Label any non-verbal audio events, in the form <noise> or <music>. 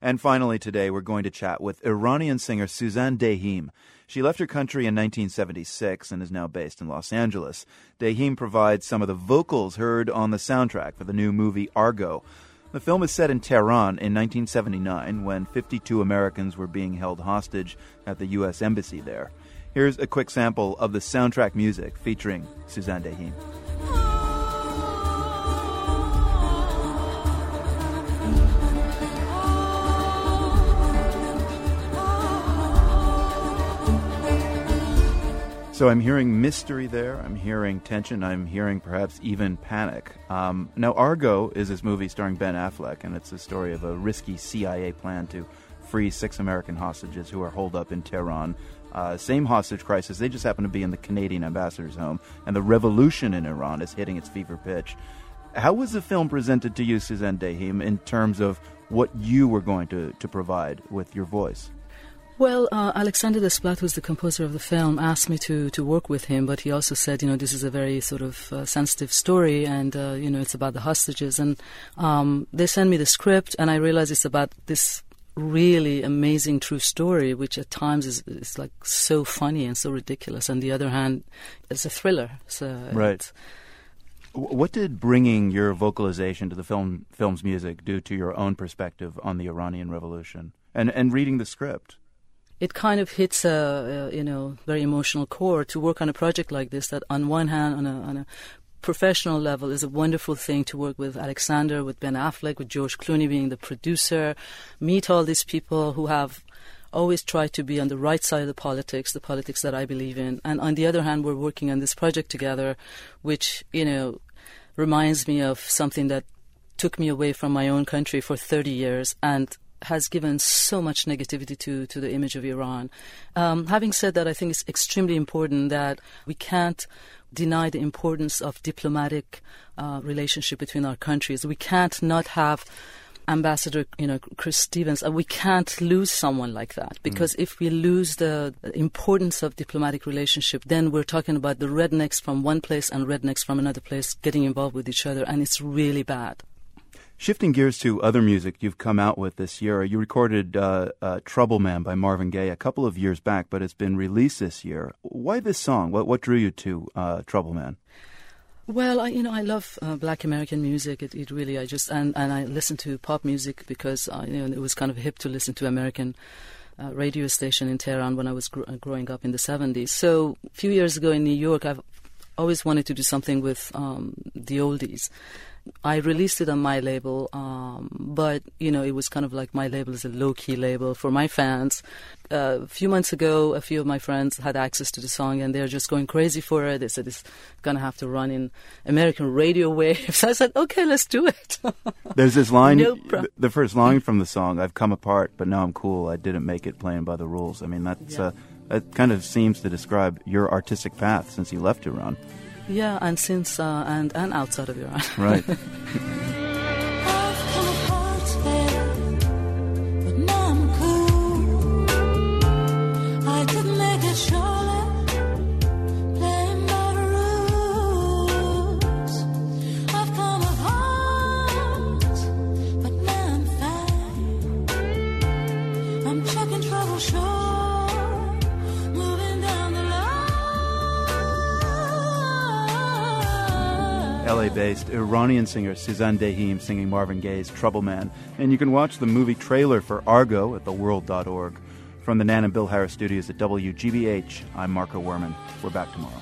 And finally, today we're going to chat with Iranian singer Sussan Deyhim. She left her country in 1976 and is now based in Los Angeles. Deyhim provides some of the vocals heard on the soundtrack for the new movie Argo. The film is set in Tehran in 1979 when 52 Americans were being held hostage at the U.S. Embassy there. Here's a quick sample of the soundtrack music featuring Sussan Deyhim. So I'm hearing mystery there. I'm hearing tension. I'm hearing perhaps even panic. Um, now, Argo is this movie starring Ben Affleck, and it's the story of a risky CIA plan to free six American hostages who are holed up in Tehran. Uh, same hostage crisis. They just happen to be in the Canadian ambassador's home, and the revolution in Iran is hitting its fever pitch. How was the film presented to you, Sussan Deyhim, in terms of what you were going to, to provide with your voice? Well, uh, Alexander Desplat, who's the composer of the film, asked me to, to work with him, but he also said, you know, this is a very sort of uh, sensitive story, and uh, you know, it's about the hostages. And um, they sent me the script, and I realized it's about this really amazing true story, which at times is, is like so funny and so ridiculous. On the other hand, it's a thriller. So right. What did bringing your vocalization to the film film's music do to your own perspective on the Iranian Revolution and and reading the script? It kind of hits a, a, you know very emotional core to work on a project like this. That on one hand, on a, on a professional level, is a wonderful thing to work with Alexander, with Ben Affleck, with George Clooney being the producer, meet all these people who have always tried to be on the right side of the politics, the politics that I believe in. And on the other hand, we're working on this project together, which you know reminds me of something that took me away from my own country for 30 years and has given so much negativity to, to the image of Iran. Um, having said that, I think it's extremely important that we can't deny the importance of diplomatic uh, relationship between our countries. We can't not have Ambassador, you know, Chris Stevens. We can't lose someone like that mm. because mm. if we lose the importance of diplomatic relationship, then we're talking about the rednecks from one place and rednecks from another place getting involved with each other, and it's really bad. Shifting gears to other music you've come out with this year, you recorded uh, uh, "Trouble Man" by Marvin Gaye a couple of years back, but it's been released this year. Why this song? What what drew you to uh, "Trouble Man"? Well, I, you know, I love uh, Black American music. It, it, really, I just and, and I listen to pop music because uh, you know it was kind of hip to listen to American. Uh, radio station in Tehran when I was gr- growing up in the 70s. So a few years ago in New York, I've always wanted to do something with um, the oldies. I released it on my label, um, but you know it was kind of like my label is a low key label for my fans. Uh, a few months ago, a few of my friends had access to the song and they're just going crazy for it. They said it's gonna have to run in American radio <laughs> waves. I said, okay, let's do it. <laughs> There's this line, no the first line from the song, "I've come apart, but now I'm cool. I didn't make it playing by the rules." I mean, that's yeah. uh, that kind of seems to describe your artistic path since you left Iran. Yeah, and since uh, and and outside of Iran. <laughs> Right. <laughs> LA based Iranian singer Sussan Deyhim singing Marvin Gaye's Trouble Man. And you can watch the movie trailer for Argo at theworld.org. From the Nan and Bill Harris studios at WGBH, I'm Marco Werman. We're back tomorrow.